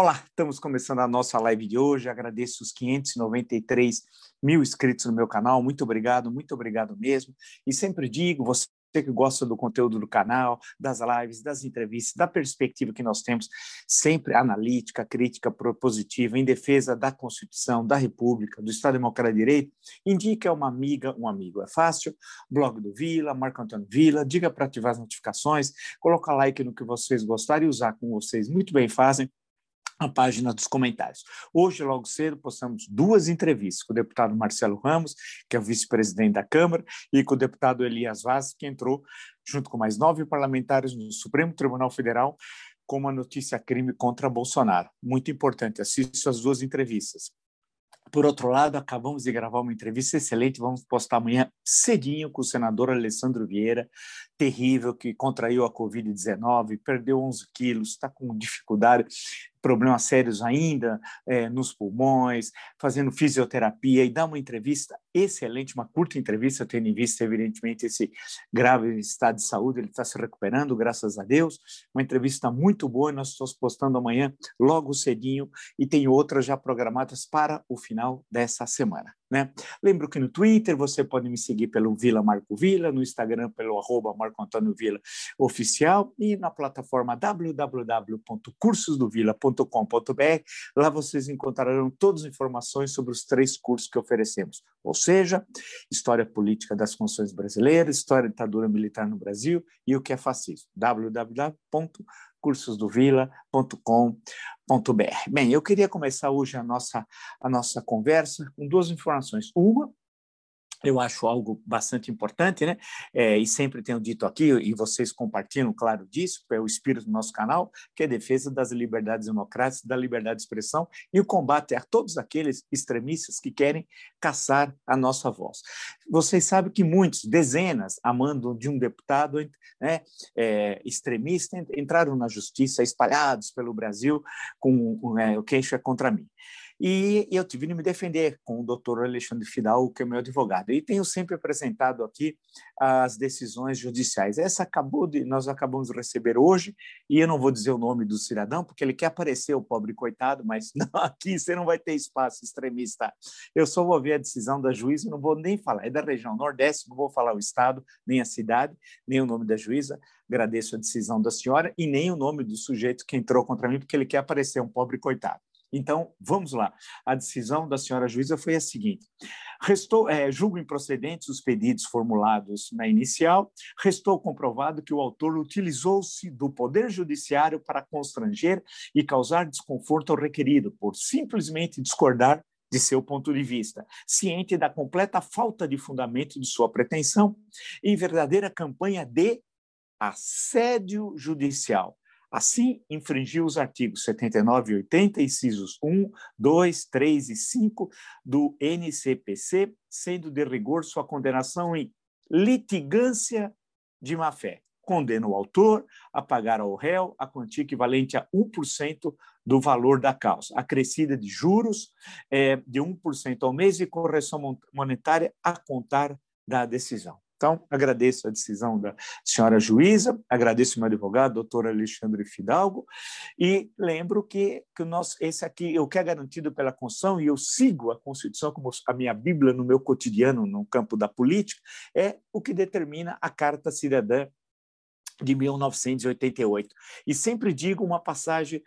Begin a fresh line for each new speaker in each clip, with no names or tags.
Olá, estamos começando a nossa live de hoje. Agradeço os 593 mil inscritos no meu canal. Muito obrigado, muito obrigado mesmo. E sempre digo, você você que gosta do conteúdo do canal, das lives, das entrevistas, da perspectiva que nós temos, sempre analítica, crítica, propositiva, em defesa da Constituição, da República, do Estado Democrático de Direito, indique a uma amiga, um amigo. É fácil, blog do Vila, Marco Antônio Vila, diga para ativar as notificações, coloca like no que vocês gostarem e usar com vocês muito bem fazem a página dos comentários. Hoje, logo cedo, postamos duas entrevistas com o deputado Marcelo Ramos, que é o vice-presidente da Câmara, e com o deputado Elias Vaz, que entrou, junto com mais nove parlamentares, no Supremo Tribunal Federal, com uma notícia crime contra Bolsonaro. Muito importante, assista as duas entrevistas. Por outro lado, acabamos de gravar uma entrevista excelente, vamos postar amanhã cedinho com o senador Alessandro Vieira, terrível, que contraiu a Covid-19, perdeu 11 quilos, está com dificuldade problemas sérios ainda é, nos pulmões, fazendo fisioterapia e dá uma entrevista excelente, uma curta entrevista, tendo em vista, evidentemente, esse grave estado de saúde, ele está se recuperando, graças a Deus, uma entrevista muito boa, nós estamos postando amanhã, logo cedinho, e tem outras já programadas para o final dessa semana. Né? Lembro que no Twitter você pode me seguir pelo Vila Marco Vila, no Instagram pelo arroba Marco Antônio Vila Oficial e na plataforma www.cursosdovila.com.br. Lá vocês encontrarão todas as informações sobre os três cursos que oferecemos, ou seja, História Política das Constituições Brasileiras, História da Ditadura Militar no Brasil e o que é fascismo. www cursosdovila.com.br. Bem, eu queria começar hoje a nossa, a nossa conversa com duas informações. Uma, eu acho algo bastante importante, né? É, e sempre tenho dito aqui, e vocês compartilham, claro, disso, é o espírito do nosso canal, que é a defesa das liberdades democráticas, da liberdade de expressão e o combate a todos aqueles extremistas que querem caçar a nossa voz. Vocês sabem que muitos, dezenas, a mando de um deputado né, é, extremista, entraram na justiça, espalhados pelo Brasil, com é, o queixo é contra mim. E eu tive de me defender com o doutor Alexandre Fidal, que é meu advogado. E tenho sempre apresentado aqui as decisões judiciais. Essa acabou de, nós acabamos de receber hoje, e eu não vou dizer o nome do cidadão, porque ele quer aparecer, o pobre coitado, mas não, aqui você não vai ter espaço extremista. Eu só vou ver a decisão da juíza, não vou nem falar. É da região Nordeste, não vou falar o estado, nem a cidade, nem o nome da juíza. Agradeço a decisão da senhora e nem o nome do sujeito que entrou contra mim, porque ele quer aparecer, um pobre coitado. Então, vamos lá. A decisão da senhora juíza foi a seguinte: restou, é, julgo improcedentes os pedidos formulados na inicial, restou comprovado que o autor utilizou-se do Poder Judiciário para constranger e causar desconforto ao requerido, por simplesmente discordar de seu ponto de vista, ciente da completa falta de fundamento de sua pretensão, em verdadeira campanha de assédio judicial Assim, infringiu os artigos 79 e 80, incisos 1, 2, 3 e 5 do NCPC, sendo de rigor sua condenação em litigância de má-fé. Condena o autor a pagar ao réu a quantia equivalente a 1% do valor da causa, acrescida de juros é, de 1% ao mês e correção monetária a contar da decisão. Então, agradeço a decisão da senhora juíza, agradeço o meu advogado, doutor Alexandre Fidalgo, e lembro que, que o nosso, esse aqui, o que é garantido pela Constituição, e eu sigo a Constituição como a minha Bíblia no meu cotidiano, no campo da política, é o que determina a Carta Cidadã de 1988. E sempre digo uma passagem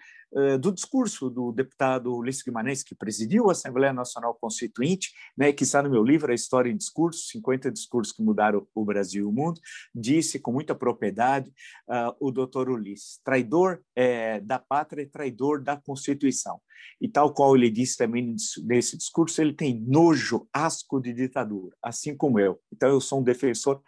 do discurso do deputado Ulisses Guimarães, que presidiu a Assembleia Nacional Constituinte, né, que está no meu livro, A História em Discursos, 50 discursos que mudaram o Brasil e o mundo, disse com muita propriedade uh, o doutor Ulisses, traidor é, da pátria e traidor da Constituição. E tal qual ele disse também nesse discurso, ele tem nojo, asco de ditadura, assim como eu. Então eu sou um defensor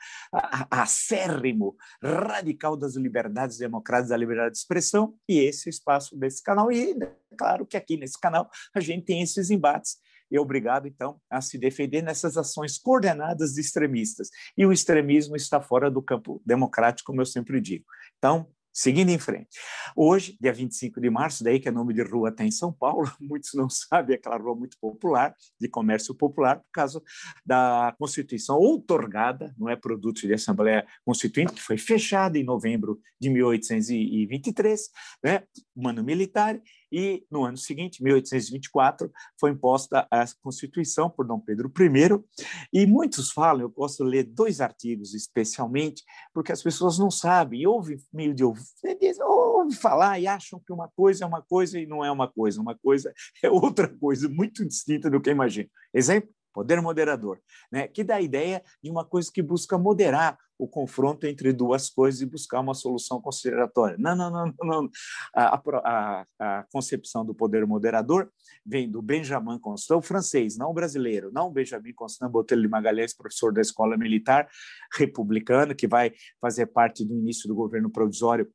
acérrimo, radical das liberdades democráticas, da liberdade de expressão, e esse espaço desse canal. E claro que aqui nesse canal a gente tem esses embates e obrigado, então, a se defender nessas ações coordenadas de extremistas. E o extremismo está fora do campo democrático, como eu sempre digo. Então, Seguindo em frente. Hoje, dia 25 de março, daí que é nome de rua até em São Paulo, muitos não sabem, é aquela rua muito popular, de comércio popular, por causa da Constituição outorgada, não é produto de Assembleia Constituinte, que foi fechada em novembro de 1823, né, um ano militar, e no ano seguinte, 1824, foi imposta a Constituição por Dom Pedro I, e muitos falam, eu posso ler dois artigos especialmente, porque as pessoas não sabem, ouvem meio de ouvir, ouve falar e acham que uma coisa é uma coisa e não é uma coisa, uma coisa é outra coisa, muito distinta do que imagino. Exemplo, poder moderador, né? que dá a ideia de uma coisa que busca moderar o confronto entre duas coisas e buscar uma solução consideratória. Não, não, não, não. A, a, a concepção do poder moderador vem do Benjamin Constant, francês, não brasileiro, não Benjamin Constant Botelho de Magalhães, professor da Escola Militar Republicana, que vai fazer parte do início do governo provisório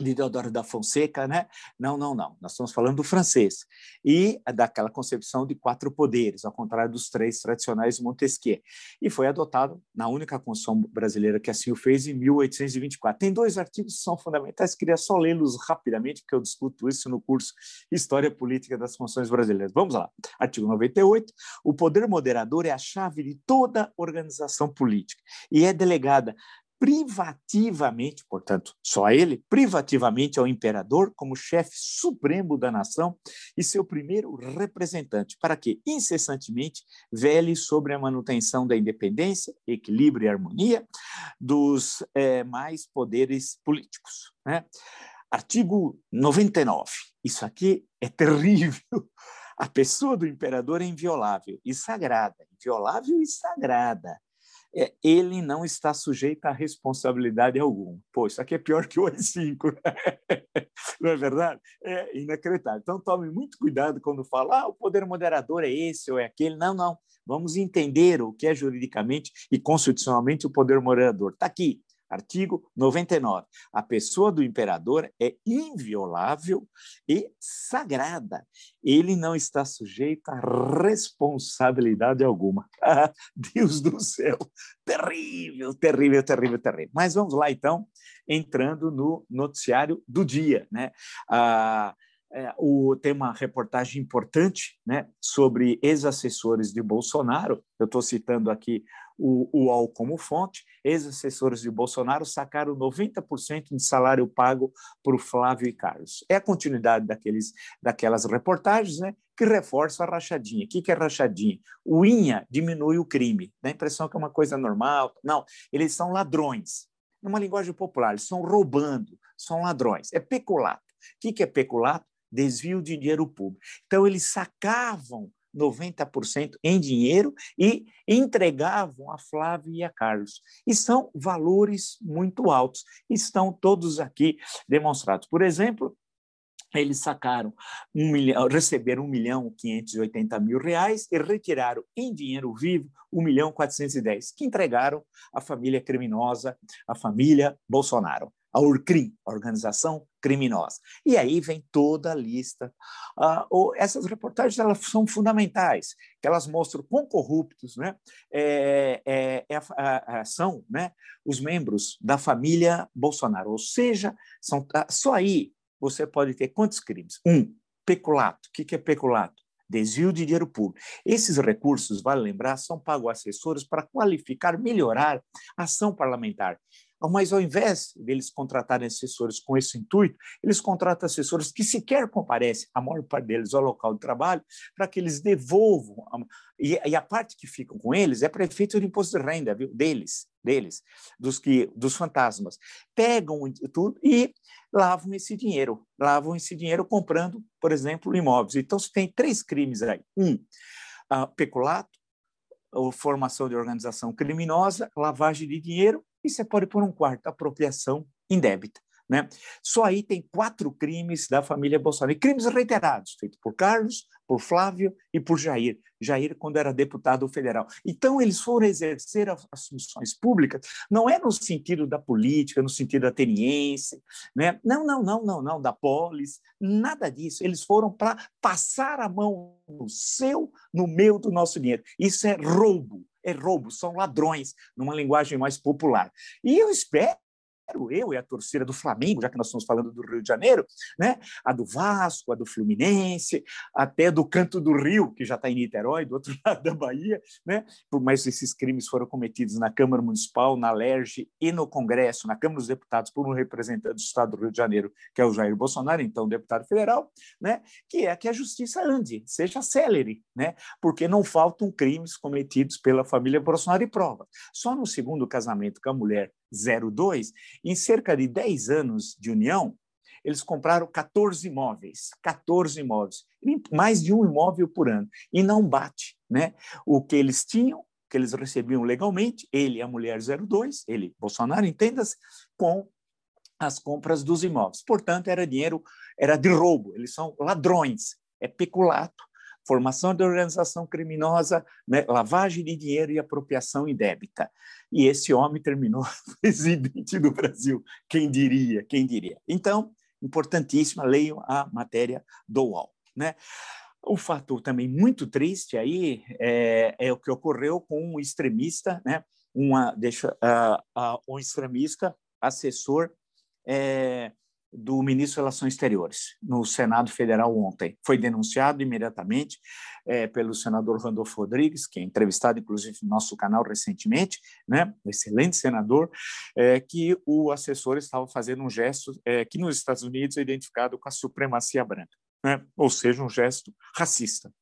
de Deodoro da Fonseca, né? Não, não, não. Nós estamos falando do francês e daquela concepção de quatro poderes, ao contrário dos três tradicionais de Montesquieu. E foi adotado na única Constituição brasileira que assim o fez em 1824. Tem dois artigos que são fundamentais, queria só lê-los rapidamente, porque eu discuto isso no curso História Política das Constituições Brasileiras. Vamos lá. Artigo 98. O poder moderador é a chave de toda organização política e é delegada privativamente, portanto, só ele, privativamente ao imperador como chefe supremo da nação e seu primeiro representante, para que incessantemente vele sobre a manutenção da independência, equilíbrio e harmonia dos é, mais poderes políticos. Né? Artigo 99. Isso aqui é terrível. A pessoa do imperador é inviolável e sagrada, inviolável e sagrada é, ele não está sujeito a responsabilidade alguma. Pô, isso aqui é pior que o AI-5, não é verdade? É inacreditável. Então, tome muito cuidado quando fala, ah, o poder moderador é esse ou é aquele. Não, não. Vamos entender o que é juridicamente e constitucionalmente o poder moderador. Está aqui, Artigo 99. A pessoa do imperador é inviolável e sagrada. Ele não está sujeito a responsabilidade alguma. Deus do céu! Terrível, terrível, terrível, terrível. Mas vamos lá, então, entrando no noticiário do dia. Né? Ah, é, o, tem uma reportagem importante né, sobre ex-assessores de Bolsonaro. Eu estou citando aqui o UOL como fonte. Ex-assessores de Bolsonaro sacaram 90% de salário pago por Flávio e Carlos. É a continuidade daqueles, daquelas reportagens né, que reforçam a rachadinha. O que, que é rachadinha? O INHA diminui o crime. Dá a impressão que é uma coisa normal. Não, eles são ladrões. Numa linguagem popular, eles estão roubando, são ladrões. É peculato. O que é peculato? Desvio de dinheiro público. Então, eles sacavam 90% em dinheiro e entregavam a Flávio e a Carlos. E são valores muito altos. Estão todos aqui demonstrados. Por exemplo, eles sacaram um milhão, receberam 1 milhão 580 mil reais e retiraram em dinheiro vivo 1 milhão 410, que entregaram à família criminosa, à família Bolsonaro a URCRIM, a organização criminosa. E aí vem toda a lista. Ah, ou, essas reportagens elas são fundamentais, que elas mostram quão corruptos né, é, é, é são né, os membros da família Bolsonaro. Ou seja, são, ah, só aí você pode ter quantos crimes? Um, peculato. O que é peculato? desvio de dinheiro público. Esses recursos, vale lembrar, são pagos a assessores para qualificar, melhorar a ação parlamentar. Mas ao invés deles contratarem assessores com esse intuito, eles contratam assessores que sequer comparecem, a maior parte deles, ao local de trabalho, para que eles devolvam. E, a parte que ficam com eles é para efeito de imposto de renda viu? deles, deles, dos que dos fantasmas. Pegam tudo e lavam esse dinheiro, lavam esse dinheiro comprando, por exemplo, imóveis. Então, você tem três crimes aí. Um, uh, peculato, formação de organização criminosa, lavagem de dinheiro e você pode pôr um quarto, apropriação indébita. Né? Só aí tem quatro crimes da família Bolsonaro, crimes reiterados, feitos por Carlos, por Flávio e por Jair. Jair, quando era deputado federal. Então, eles foram exercer as funções públicas, não é no sentido da política, no sentido ateniense, né? não, não, não, não, não, da polis, nada disso. Eles foram para passar a mão no seu, no meu, do nosso dinheiro. Isso é roubo, é roubo, são ladrões, numa linguagem mais popular. E eu espero eu e a torcida do Flamengo, já que nós estamos falando do Rio de Janeiro, né? a do Vasco, a do Fluminense, até do Canto do Rio, que já está em Niterói, do outro lado da Bahia, né? mas esses crimes foram cometidos na Câmara Municipal, na LERJ e no Congresso, na Câmara dos Deputados, por um representante do Estado do Rio de Janeiro, que é o Jair Bolsonaro, então deputado federal, né? que é que a justiça ande, seja célere, né? porque não faltam crimes cometidos pela família Bolsonaro e prova. Só no segundo casamento com a mulher 02, em cerca de 10 anos de união, eles compraram 14 imóveis, 14 imóveis, mais de um imóvel por ano, e não bate né? o que eles tinham, que eles recebiam legalmente, ele a mulher 02, ele, Bolsonaro, entenda-se, com as compras dos imóveis. Portanto, era dinheiro, era de roubo, eles são ladrões, é peculato, formação de organização criminosa, né, lavagem de dinheiro e apropriação indébita. E esse homem terminou presidente do Brasil. Quem diria? Quem diria? Então, importantíssima, leiam a matéria do UOL. Né? O fato também muito triste aí é, é o que ocorreu com um extremista, né? Uma, deixa, uh, uh, um extremista assessor é, do ministro das Relações Exteriores no Senado Federal ontem. Foi denunciado imediatamente é, pelo senador Randolfo Rodrigues, que é entrevistado, inclusive, no nosso canal recentemente, né, um excelente senador, é, que o assessor estava fazendo um gesto é, que nos Estados Unidos é identificado com a supremacia branca, né, ou seja, um gesto racista.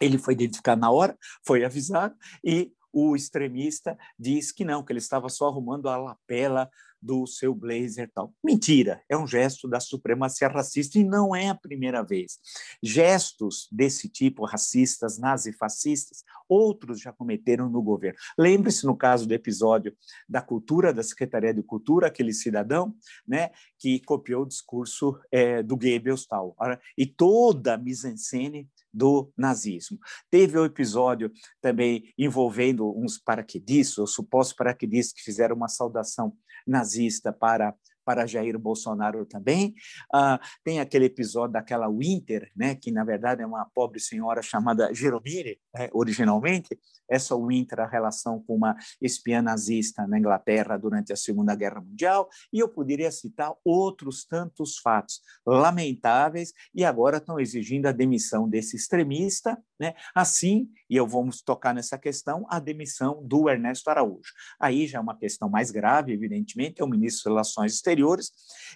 Ele foi identificado na hora, foi avisado e o extremista diz que não, que ele estava só arrumando a lapela do seu blazer tal. Mentira, é um gesto da supremacia racista e não é a primeira vez. Gestos desse tipo, racistas, nazifascistas, outros já cometeram no governo. Lembre-se no caso do episódio da cultura, da Secretaria de Cultura, aquele cidadão né, que copiou o discurso é, do Goebbels tal. E toda a mise-en-scène do nazismo. Teve um episódio também envolvendo uns paraquedistas, ou supostos paraquedistas que fizeram uma saudação nazista para para Jair Bolsonaro também. Ah, tem aquele episódio daquela Winter, né, que na verdade é uma pobre senhora chamada Jeromire, né, originalmente. Essa Winter, a relação com uma espiã nazista na Inglaterra durante a Segunda Guerra Mundial. E eu poderia citar outros tantos fatos lamentáveis e agora estão exigindo a demissão desse extremista, né? assim, e eu vamos tocar nessa questão, a demissão do Ernesto Araújo. Aí já é uma questão mais grave, evidentemente, é o ministro das Relações Exteriores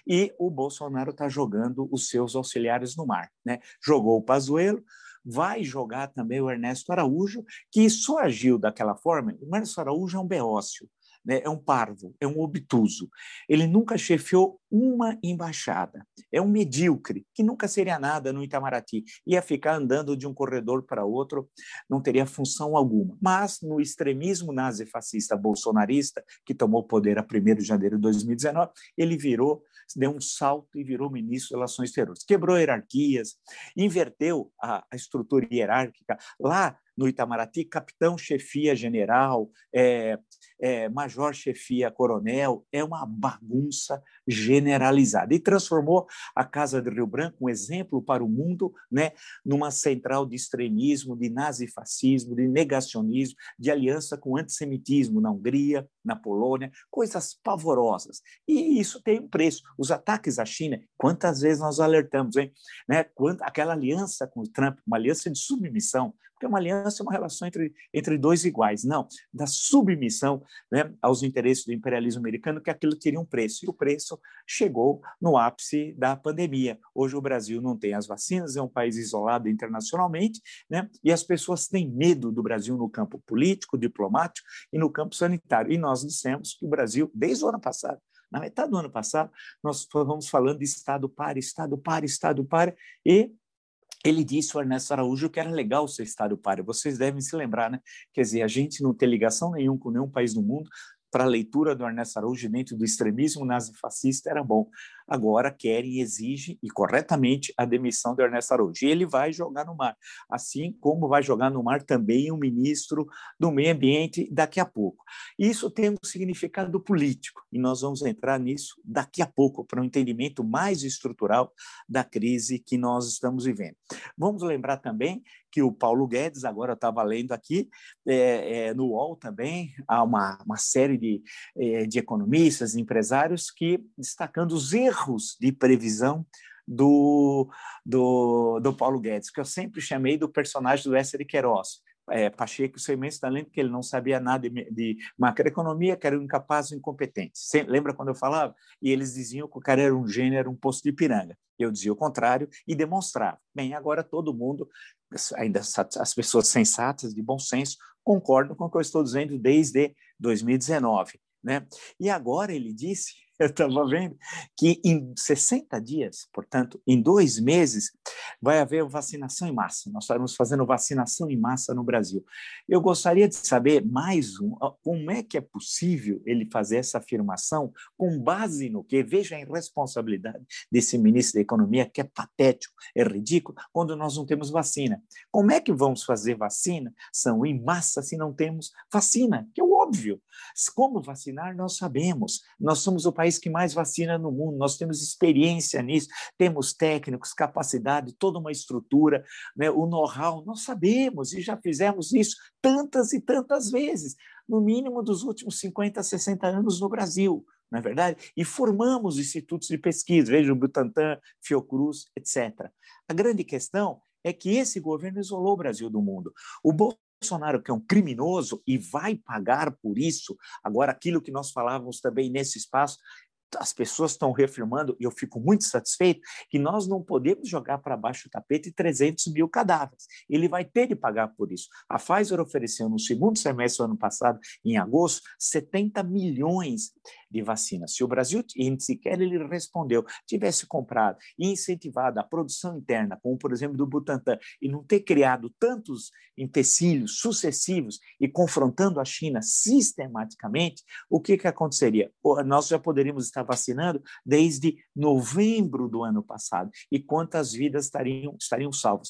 e o Bolsonaro está jogando os seus auxiliares no mar. Né? Jogou o Pazuello, vai jogar também o Ernesto Araújo, que só agiu daquela forma. O Ernesto Araújo é um beócio, né? é um parvo, é um obtuso. Ele nunca chefiou uma embaixada. É um medíocre, que nunca seria nada no Itamaraty. Ia ficar andando de um corredor para outro, não teria função alguma. Mas no extremismo nazi-fascista bolsonarista, que tomou poder a 1 de janeiro de 2019, ele virou, deu um salto e virou ministro de Relações Exteriores. Quebrou hierarquias, inverteu a, a estrutura hierárquica. Lá no Itamaraty, capitão chefia general, é, é, major chefia coronel, é uma bagunça generalizada. E transformou a Casa de Rio Branco, um exemplo para o mundo, né, numa central de extremismo, de nazifascismo, de negacionismo, de aliança com o antissemitismo na Hungria, na Polônia, coisas pavorosas. E isso tem um preço. Os ataques à China, quantas vezes nós alertamos, hein? Né? Quando, aquela aliança com o Trump, uma aliança de submissão, porque uma aliança é uma relação entre, entre dois iguais, não, da submissão né, aos interesses do imperialismo americano, que aquilo teria um preço, e o preço chegou no ápice da pandemia. Hoje o Brasil não tem as vacinas, é um país isolado internacionalmente, né, e as pessoas têm medo do Brasil no campo político, diplomático e no campo sanitário. E nós dissemos que o Brasil, desde o ano passado, na metade do ano passado, nós fomos falando de Estado para, Estado para, Estado para, e ele disse, o Ernesto Araújo, que era legal ser Estado páreo. Vocês devem se lembrar, né? Quer dizer, a gente não tem ligação nenhuma com nenhum país do mundo, para a leitura do Ernesto Araújo dentro do extremismo nazifascista era bom. agora querem exigem, e corretamente, a demissão do Ernesto Araújo. E ele vai jogar no mar, assim como vai jogar no mar também o ministro do Meio Ambiente daqui a pouco. Isso tem um significado político, e nós vamos entrar nisso daqui a pouco, para um entendimento mais estrutural da crise que nós estamos vivendo. Vamos lembrar também que o Paulo Guedes, agora estava lendo aqui, é, é, no UOL também, há uma, uma série de, é, de economistas, empresários, que destacando os erros de previsão do, do, do Paulo Guedes, que eu sempre chamei do personagem do de Queiroz é, Pacheco, seu imenso talento, que ele não sabia nada de, de macroeconomia, que era um incapaz ou incompetente. Lembra quando eu falava? E eles diziam que o cara era um gênio, era um poço de piranga. Eu dizia o contrário e demonstrava. Bem, agora todo mundo, ainda as pessoas sensatas, de bom senso, concordam com o que eu estou dizendo desde 2019. Né? E agora ele disse eu estava vendo que em 60 dias, portanto, em dois meses, vai haver vacinação em massa. Nós estamos fazendo vacinação em massa no Brasil. Eu gostaria de saber mais um, como é que é possível ele fazer essa afirmação com base no que? Veja a irresponsabilidade desse ministro da Economia, que é patético, é ridículo, quando nós não temos vacina. Como é que vamos fazer vacina? São em massa se não temos vacina, que é o óbvio. Como vacinar, nós sabemos. Nós somos o país que mais vacina no mundo, nós temos experiência nisso, temos técnicos, capacidade, toda uma estrutura, né, o know-how, nós sabemos e já fizemos isso tantas e tantas vezes, no mínimo dos últimos 50, 60 anos no Brasil, não é verdade? E formamos institutos de pesquisa, veja o Butantan, Fiocruz, etc. A grande questão é que esse governo isolou o Brasil do mundo. O Bolsonaro, que é um criminoso e vai pagar por isso, agora aquilo que nós falávamos também nesse espaço, as pessoas estão reafirmando, e eu fico muito satisfeito, que nós não podemos jogar para baixo o tapete 300 mil cadáveres. Ele vai ter de pagar por isso. A Pfizer ofereceu no segundo semestre do ano passado, em agosto, 70 milhões de vacinas. Se o Brasil, e sequer ele respondeu, tivesse comprado e incentivado a produção interna, como por exemplo do Butantan, e não ter criado tantos empecilhos sucessivos e confrontando a China sistematicamente, o que, que aconteceria? Nós já poderíamos estar vacinando desde novembro do ano passado. E quantas vidas estariam, estariam salvas?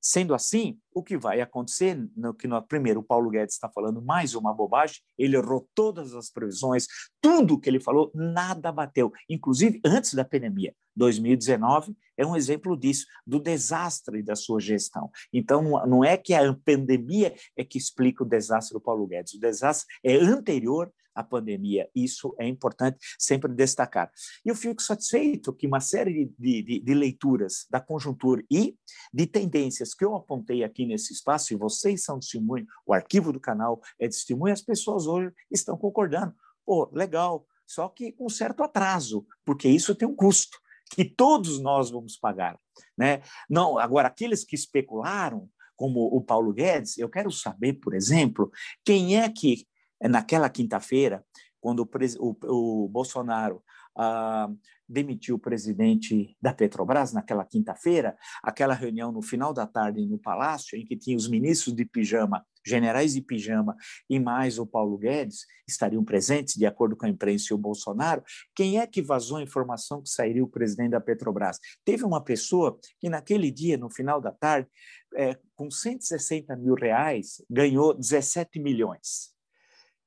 Sendo assim, o que vai acontecer, no que no, primeiro o Paulo Guedes está falando mais uma bobagem, ele errou todas as previsões, tudo que ele falou, nada bateu, inclusive antes da pandemia. 2019 é um exemplo disso, do desastre da sua gestão. Então, não é que a pandemia é que explica o desastre do Paulo Guedes, o desastre é anterior a pandemia. Isso é importante sempre destacar. E eu fico satisfeito que uma série de, de, de leituras da conjuntura e de tendências que eu apontei aqui nesse espaço, e vocês são testemunho, o arquivo do canal é testemunho, as pessoas hoje estão concordando. Pô, legal, só que com certo atraso, porque isso tem um custo que todos nós vamos pagar, né? Não, agora aqueles que especularam, como o Paulo Guedes, eu quero saber, por exemplo, quem é que naquela quinta-feira, quando o, o, o Bolsonaro ah, demitiu o presidente da Petrobras, naquela quinta-feira, aquela reunião no final da tarde no Palácio, em que tinha os ministros de pijama, generais de pijama e mais o Paulo Guedes estariam presentes, de acordo com a imprensa e o Bolsonaro, quem é que vazou a informação que sairia o presidente da Petrobras? Teve uma pessoa que naquele dia, no final da tarde, é, com 160 mil reais, ganhou 17 milhões.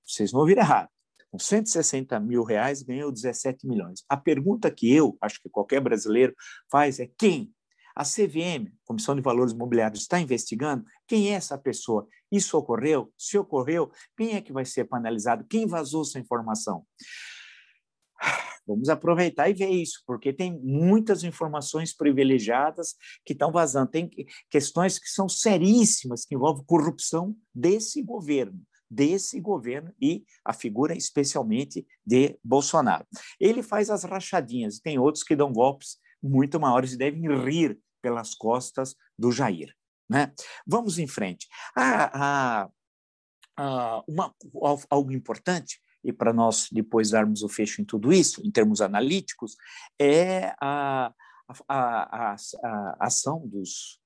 Vocês não ouviram errado. Com 160 mil reais, ganhou 17 milhões. A pergunta que eu, acho que qualquer brasileiro faz é quem? A CVM, Comissão de Valores Imobiliários, está investigando quem é essa pessoa. Isso ocorreu? Se ocorreu, quem é que vai ser penalizado? Quem vazou essa informação? Vamos aproveitar e ver isso, porque tem muitas informações privilegiadas que estão vazando. Tem questões que são seríssimas, que envolvem corrupção desse governo desse governo e a figura especialmente de Bolsonaro. Ele faz as rachadinhas, tem outros que dão golpes muito maiores e devem rir pelas costas do Jair. Né? Vamos em frente. Ah, ah, uma, algo importante, e para nós depois darmos o fecho em tudo isso, em termos analíticos, é a, a, a, a ação dos,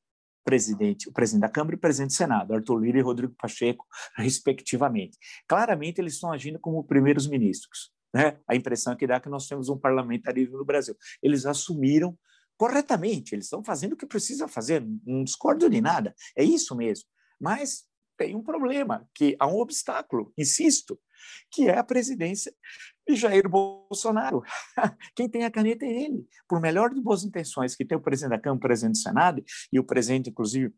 presidente, o presidente da Câmara e o presidente do Senado, Arthur Lira e Rodrigo Pacheco, respectivamente. Claramente, eles estão agindo como primeiros ministros. Né? A impressão que dá é que nós temos um parlamentarismo no Brasil. Eles assumiram corretamente, eles estão fazendo o que precisa fazer, não discordo de nada, é isso mesmo. Mas tem um problema, que há um obstáculo, insisto, que é a presidência de Jair Bolsonaro. Quem tem a caneta é ele. Por melhor de boas intenções que tem o presidente da Câmara, o presidente do Senado, e o presidente, inclusive,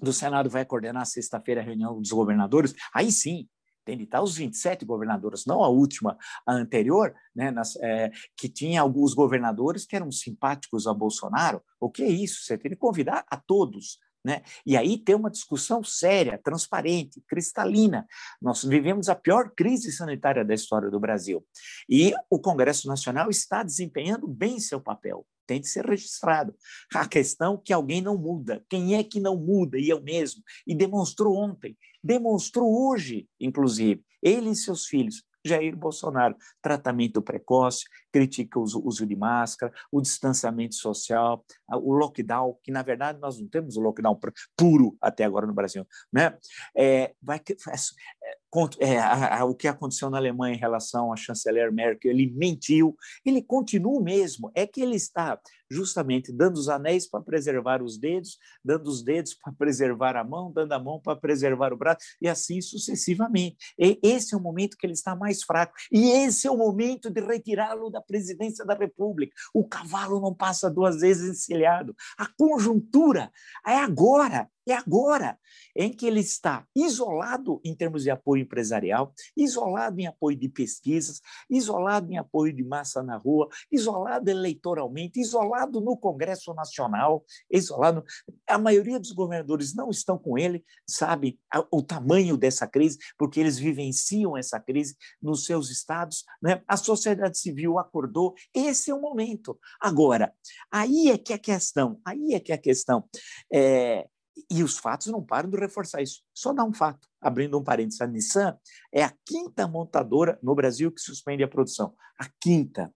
do Senado vai coordenar sexta-feira a reunião dos governadores, aí sim, tem de estar os 27 governadores, não a última, a anterior, né, nas, é, que tinha alguns governadores que eram simpáticos a Bolsonaro. O que é isso? Você tem que convidar a todos. Né? E aí ter uma discussão séria, transparente, cristalina. Nós vivemos a pior crise sanitária da história do Brasil. E o Congresso Nacional está desempenhando bem seu papel tem de ser registrado. A questão é que alguém não muda. Quem é que não muda? E eu mesmo. E demonstrou ontem, demonstrou hoje, inclusive, ele e seus filhos. Jair Bolsonaro, tratamento precoce, critica o uso de máscara, o distanciamento social, o lockdown, que na verdade nós não temos o lockdown puro até agora no Brasil, né? É, vai, é, a, a, o que aconteceu na Alemanha em relação à chanceler Merkel, ele mentiu, ele continua mesmo, é que ele está justamente dando os anéis para preservar os dedos, dando os dedos para preservar a mão, dando a mão para preservar o braço, e assim sucessivamente. E esse é o momento que ele está mais fraco, e esse é o momento de retirá-lo da presidência da República. O cavalo não passa duas vezes encilhado. A conjuntura é agora, é agora em que ele está isolado em termos de apoio empresarial, isolado em apoio de pesquisas, isolado em apoio de massa na rua, isolado eleitoralmente, isolado no Congresso Nacional, isolado. A maioria dos governadores não estão com ele, sabe o tamanho dessa crise, porque eles vivenciam essa crise nos seus estados. Né? A sociedade civil acordou. Esse é o momento. Agora, aí é que a questão, aí é que a questão. É, e os fatos não param de reforçar isso. Só dá um fato, abrindo um parênteses, a Nissan é a quinta montadora no Brasil que suspende a produção. A quinta.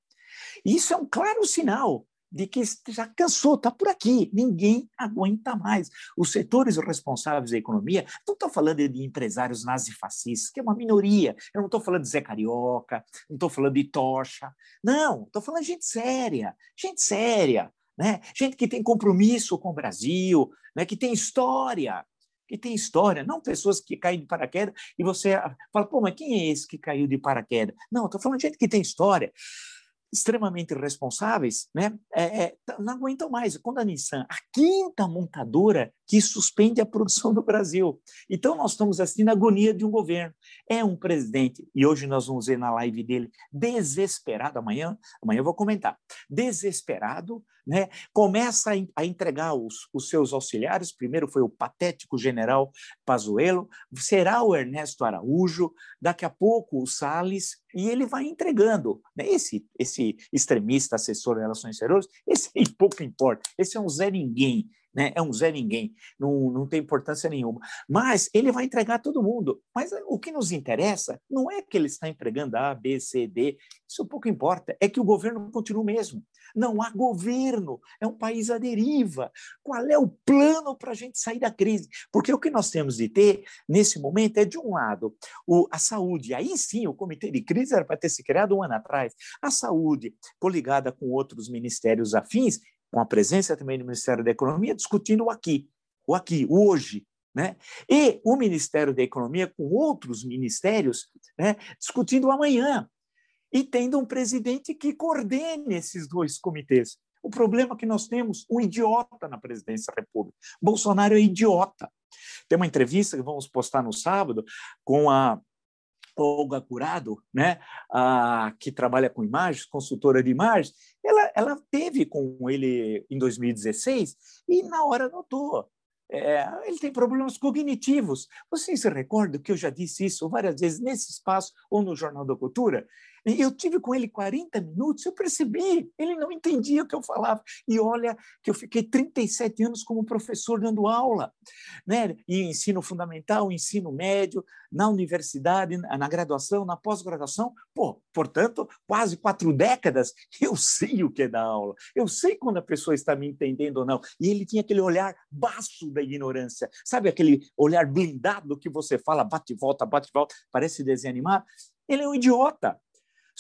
Isso é um claro sinal de que já cansou, está por aqui, ninguém aguenta mais. Os setores responsáveis da economia, não estou falando de empresários nazifascistas, que é uma minoria, eu não estou falando de Zé Carioca, não estou falando de Tocha, não, estou falando de gente séria, gente séria, né? gente que tem compromisso com o Brasil, né? que tem história, que tem história, não pessoas que caem de paraquedas e você fala, pô, mas quem é esse que caiu de paraquedas? Não, estou falando de gente que tem história extremamente irresponsáveis, né, é, é, não aguentam mais. Quando a Nissan, a quinta montadora que suspende a produção no Brasil. Então, nós estamos assim na agonia de um governo. É um presidente, e hoje nós vamos ver na live dele, desesperado, amanhã, amanhã eu vou comentar, desesperado, né? começa a entregar os, os seus auxiliares, primeiro foi o patético general Pazuello, será o Ernesto Araújo, daqui a pouco o Salles, e ele vai entregando. Né? Esse, esse extremista assessor de relações exteriores, esse pouco importa, esse é um Zé Ninguém, né? é um Zé Ninguém, não, não tem importância nenhuma. Mas ele vai entregar todo mundo. Mas o que nos interessa não é que ele está entregando A, B, C, D, isso pouco importa, é que o governo continua o mesmo. Não há governo, é um país à deriva. Qual é o plano para a gente sair da crise? Porque o que nós temos de ter, nesse momento, é, de um lado, o, a saúde. Aí sim, o comitê de crise era para ter se criado um ano atrás. A saúde, coligada com outros ministérios afins, com a presença também do Ministério da Economia, discutindo o aqui, o aqui, o hoje. Né? E o Ministério da Economia com outros ministérios né, discutindo o amanhã e tendo um presidente que coordene esses dois comitês. O problema é que nós temos um idiota na presidência da República. Bolsonaro é idiota. Tem uma entrevista que vamos postar no sábado com a Olga Curado, né, a, que trabalha com imagens, consultora de imagens, ela, ela teve com ele em 2016 e na hora notou. É, ele tem problemas cognitivos. Vocês se recordam que eu já disse isso várias vezes nesse espaço ou no Jornal da Cultura? Eu tive com ele 40 minutos, eu percebi, ele não entendia o que eu falava. E olha que eu fiquei 37 anos como professor dando aula, né? E ensino fundamental, ensino médio, na universidade, na graduação, na pós-graduação. Pô, portanto, quase quatro décadas, eu sei o que é dar aula. Eu sei quando a pessoa está me entendendo ou não. E ele tinha aquele olhar baixo da ignorância. Sabe aquele olhar blindado que você fala, bate volta, bate volta, parece desenho? Ele é um idiota.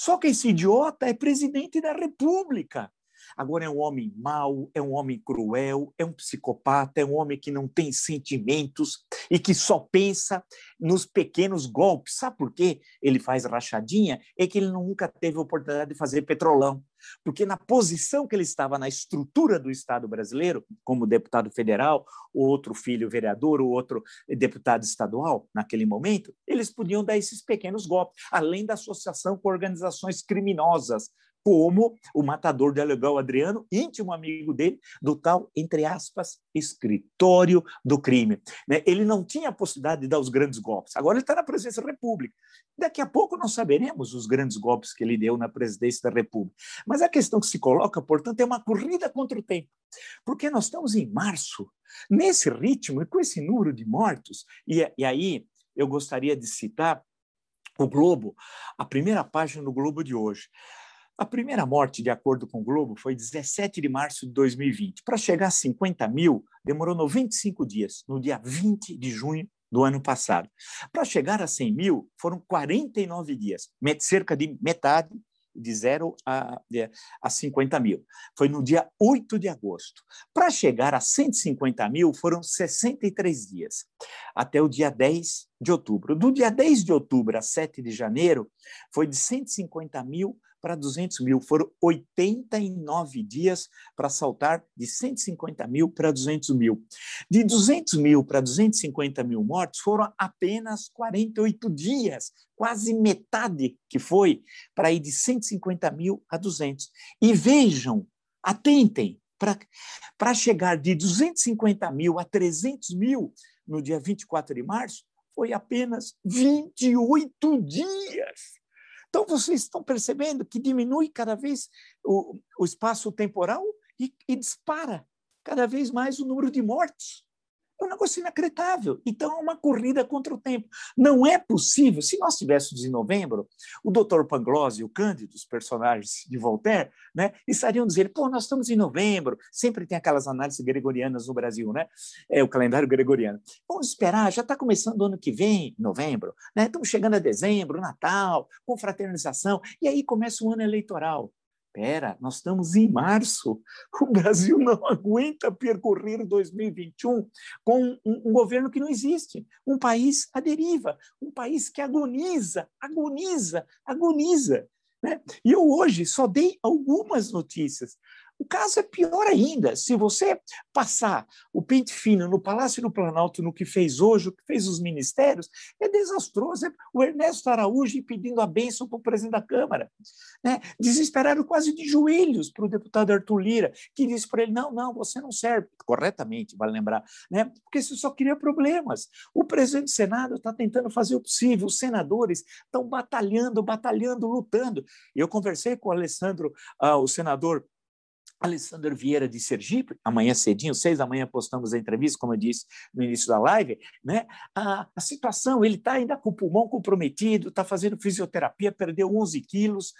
Só que esse idiota é presidente da República. Agora é um homem mau, é um homem cruel, é um psicopata, é um homem que não tem sentimentos e que só pensa nos pequenos golpes. Sabe por quê? Ele faz rachadinha? É que ele nunca teve oportunidade de fazer petrolão. Porque na posição que ele estava na estrutura do Estado brasileiro, como deputado federal, outro filho vereador, outro deputado estadual, naquele momento, eles podiam dar esses pequenos golpes, além da associação com organizações criminosas, como o matador de aluguel Adriano, íntimo amigo dele, do tal, entre aspas, escritório do crime. Né? Ele não tinha a possibilidade de dar os grandes golpes. Agora ele está na presidência da República. Daqui a pouco nós saberemos os grandes golpes que ele deu na presidência da República. Mas a questão que se coloca, portanto, é uma corrida contra o tempo. Porque nós estamos em março, nesse ritmo e com esse número de mortos. E, e aí eu gostaria de citar o Globo, a primeira página do Globo de hoje. A primeira morte, de acordo com o Globo, foi 17 de março de 2020. Para chegar a 50 mil, demorou 95 dias, no dia 20 de junho do ano passado. Para chegar a 100 mil, foram 49 dias, cerca de metade de zero a, a 50 mil. Foi no dia 8 de agosto. Para chegar a 150 mil, foram 63 dias, até o dia 10 de outubro. Do dia 10 de outubro a 7 de janeiro, foi de 150 mil para 200 mil. Foram 89 dias para saltar de 150 mil para 200 mil. De 200 mil para 250 mil mortos foram apenas 48 dias, quase metade que foi para ir de 150 mil a 200. E vejam, atentem, para chegar de 250 mil a 300 mil no dia 24 de março, foi apenas 28 dias. Então, vocês estão percebendo que diminui cada vez o, o espaço temporal e, e dispara cada vez mais o número de mortes. É um negócio inacreditável. Então, é uma corrida contra o tempo. Não é possível, se nós estivéssemos em novembro, o Dr. Pangloss e o Cândido, os personagens de Voltaire, né, estariam dizendo: pô, nós estamos em novembro, sempre tem aquelas análises gregorianas no Brasil, né? É o calendário gregoriano. Vamos esperar, já está começando o ano que vem, novembro, né? Estamos chegando a dezembro, Natal, confraternização, e aí começa o ano eleitoral. Espera, nós estamos em março. O Brasil não aguenta percorrer 2021 com um, um, governo que não existe, um país à deriva, um país que agoniza, agoniza, agoniza. Né? E eu hoje só dei algumas notícias. O caso é pior ainda. Se você passar o pente fino no Palácio do Planalto, no que fez hoje, o que fez os ministérios, é desastroso. O Ernesto Araújo pedindo a bênção para o presidente da Câmara. Né? Desesperaram quase de joelhos para o deputado Arthur Lira, que disse para ele: não, não, você não serve. Corretamente, vale lembrar, né? porque você só cria problemas. O presidente do Senado está tentando fazer o possível, os senadores estão batalhando, batalhando, lutando. Eu conversei com o Alessandro, uh, o senador Alessandro Vieira de Sergipe, amanhã cedinho, seis da manhã postamos a entrevista, como eu disse no início da live, né? a, a situação, ele está ainda com o pulmão comprometido, está fazendo fisioterapia, perdeu 11 quilos,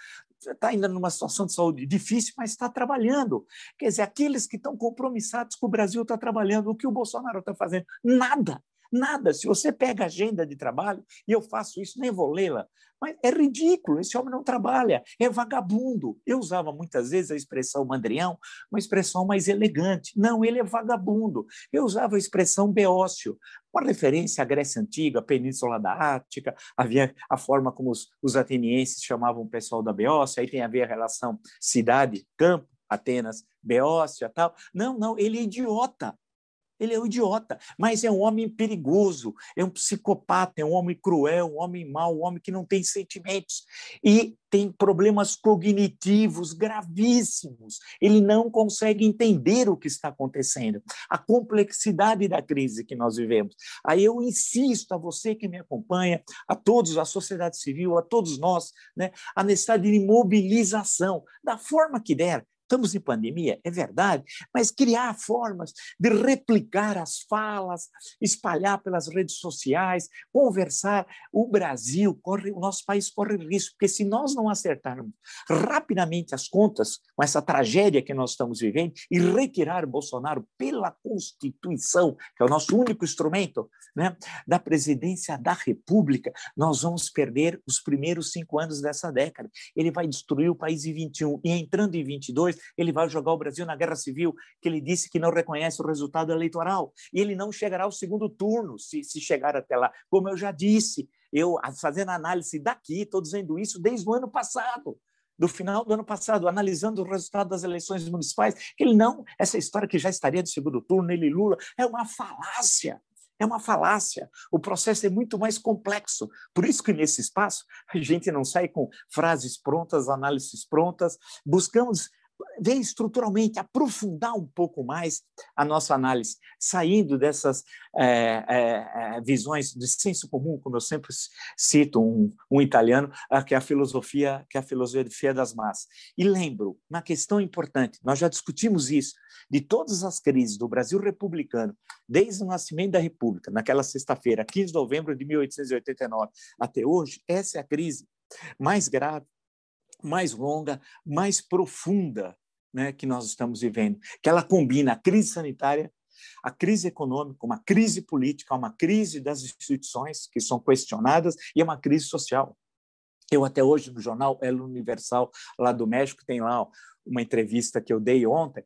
está ainda numa situação de saúde difícil, mas está trabalhando. Quer dizer, aqueles que estão compromissados com o Brasil estão tá trabalhando, o que o Bolsonaro está fazendo? Nada. Nada. Se você pega a agenda de trabalho, e eu faço isso, nem vou lê-la, mas é ridículo, esse homem não trabalha, é vagabundo. Eu usava muitas vezes a expressão mandrião, uma expressão mais elegante. Não, ele é vagabundo. Eu usava a expressão beócio, uma referência à Grécia Antiga, a Península da Ática, havia a forma como os, os atenienses chamavam o pessoal da Beócia, aí tem a ver a relação cidade-campo, Atenas, Beócia tal. Não, não, ele é idiota. Ele é um idiota, mas é um homem perigoso, é um psicopata, é um homem cruel, um homem mau, um homem que não tem sentimentos e tem problemas cognitivos gravíssimos. Ele não consegue entender o que está acontecendo, a complexidade da crise que nós vivemos. Aí eu insisto a você que me acompanha, a todos, a sociedade civil, a todos nós, né, a necessidade de mobilização, da forma que der, Estamos em pandemia, é verdade, mas criar formas de replicar as falas, espalhar pelas redes sociais, conversar. O Brasil corre, o nosso país corre risco, porque se nós não acertarmos rapidamente as contas com essa tragédia que nós estamos vivendo e retirar Bolsonaro pela Constituição, que é o nosso único instrumento, né, da presidência da República, nós vamos perder os primeiros cinco anos dessa década. Ele vai destruir o país em 21 e entrando em 22 ele vai jogar o Brasil na guerra civil, que ele disse que não reconhece o resultado eleitoral. E ele não chegará ao segundo turno, se, se chegar até lá. Como eu já disse, eu fazendo análise daqui, estou dizendo isso desde o ano passado do final do ano passado, analisando o resultado das eleições municipais, que ele não, essa história que já estaria de segundo turno, ele Lula, é uma falácia. É uma falácia. O processo é muito mais complexo. Por isso que nesse espaço a gente não sai com frases prontas, análises prontas. Buscamos ver estruturalmente, aprofundar um pouco mais a nossa análise, saindo dessas é, é, visões de senso comum, como eu sempre cito um, um italiano, que é a filosofia, que é a filosofia das massas. E lembro, uma questão importante, nós já discutimos isso, de todas as crises do Brasil republicano, desde o nascimento da República, naquela sexta-feira, 15 de novembro de 1889, até hoje, essa é a crise mais grave mais longa, mais profunda né, que nós estamos vivendo, que ela combina a crise sanitária, a crise econômica, uma crise política, uma crise das instituições que são questionadas e uma crise social. Eu até hoje no jornal El Universal lá do México tem lá uma entrevista que eu dei ontem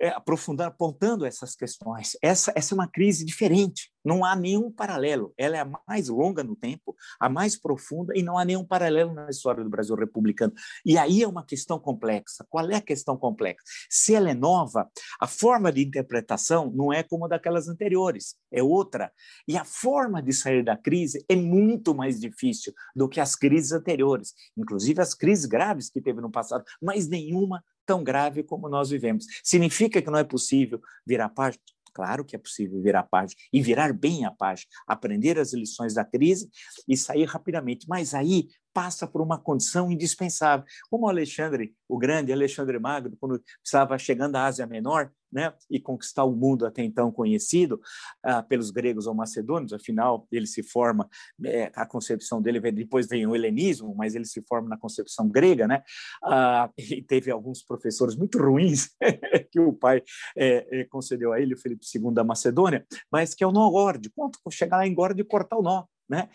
é, aprofundar, apontando essas questões. Essa, essa é uma crise diferente, não há nenhum paralelo. Ela é a mais longa no tempo, a mais profunda, e não há nenhum paralelo na história do Brasil republicano. E aí é uma questão complexa. Qual é a questão complexa? Se ela é nova, a forma de interpretação não é como a daquelas anteriores, é outra. E a forma de sair da crise é muito mais difícil do que as crises anteriores, inclusive as crises graves que teve no passado, mas nenhuma tão grave como nós vivemos. Significa que não é possível virar página? Claro que é possível virar página e virar bem a página, aprender as lições da crise e sair rapidamente. Mas aí passa por uma condição indispensável. Como Alexandre, o grande Alexandre Magno, quando estava chegando à Ásia Menor, né, e conquistar o mundo até então conhecido ah, pelos gregos ou macedônios, afinal ele se forma, é, a concepção dele depois vem o helenismo, mas ele se forma na concepção grega, né, ah, e teve alguns professores muito ruins que o pai é, é, concedeu a ele, o Felipe II da Macedônia, mas que é o nó górdio, quanto chegar lá em górdio e cortar o nó, né?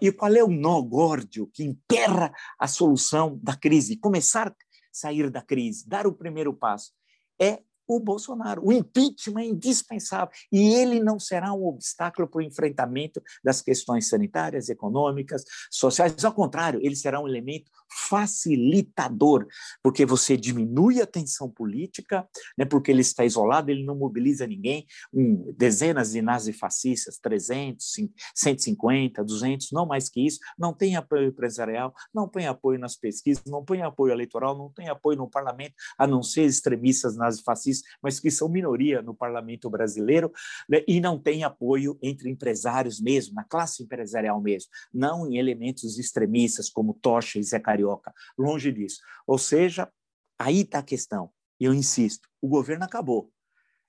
E qual é o nó górdio que emperra a solução da crise? Começar a sair da crise, dar o primeiro passo. É o Bolsonaro. O impeachment é indispensável e ele não será um obstáculo para o enfrentamento das questões sanitárias, econômicas, sociais. Ao contrário, ele será um elemento facilitador, porque você diminui a tensão política, né, porque ele está isolado, ele não mobiliza ninguém. Um, dezenas de nazifascistas, 300, 150, 200, não mais que isso, não tem apoio empresarial, não tem apoio nas pesquisas, não tem apoio eleitoral, não tem apoio no parlamento, a não ser extremistas nazifascistas mas que são minoria no parlamento brasileiro, né, e não tem apoio entre empresários mesmo, na classe empresarial mesmo, não em elementos extremistas como Tocha e Zé Carioca, longe disso. Ou seja, aí está a questão, e eu insisto, o governo acabou.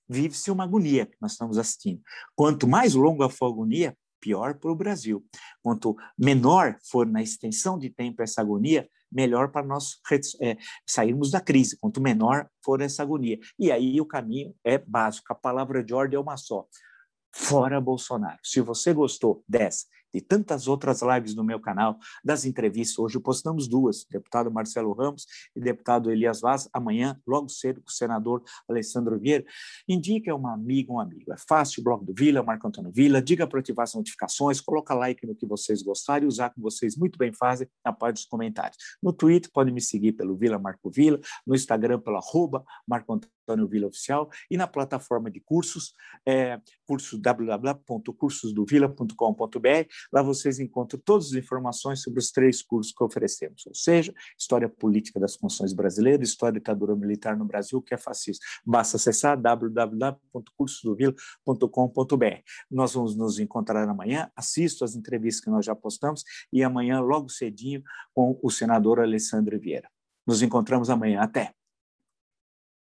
Vive-se uma agonia que nós estamos assistindo. Quanto mais longa for a agonia, pior para o Brasil. Quanto menor for na extensão de tempo essa agonia, melhor para nós é, sairmos da crise, quanto menor for essa agonia. E aí o caminho é básico, a palavra de ordem é uma só: fora Bolsonaro. Se você gostou dessa de tantas outras lives no meu canal, das entrevistas. Hoje postamos duas, deputado Marcelo Ramos e deputado Elias Vaz, amanhã, logo cedo, com o senador Alessandro Vieira. Indique a uma amiga, um amigo. É fácil, blog do Vila, Marco Antônio Vila, diga para ativar as notificações, coloca like no que vocês gostarem usar como vocês muito bem fazem na parte dos comentários. No Twitter, pode me seguir pelo Vila Marco Vila, no Instagram pelo arroba Marco Antônio Vila Oficial e na plataforma de cursos, é, curso www.cursosdovila.com.br Lá vocês encontram todas as informações sobre os três cursos que oferecemos, ou seja, História Política das Funções Brasileiras, História da Ditadura Militar no Brasil, que é fascista. Basta acessar www.cursosdovila.com.br. Nós vamos nos encontrar amanhã, assisto as entrevistas que nós já postamos e amanhã, logo cedinho, com o senador Alessandro Vieira. Nos encontramos amanhã. Até!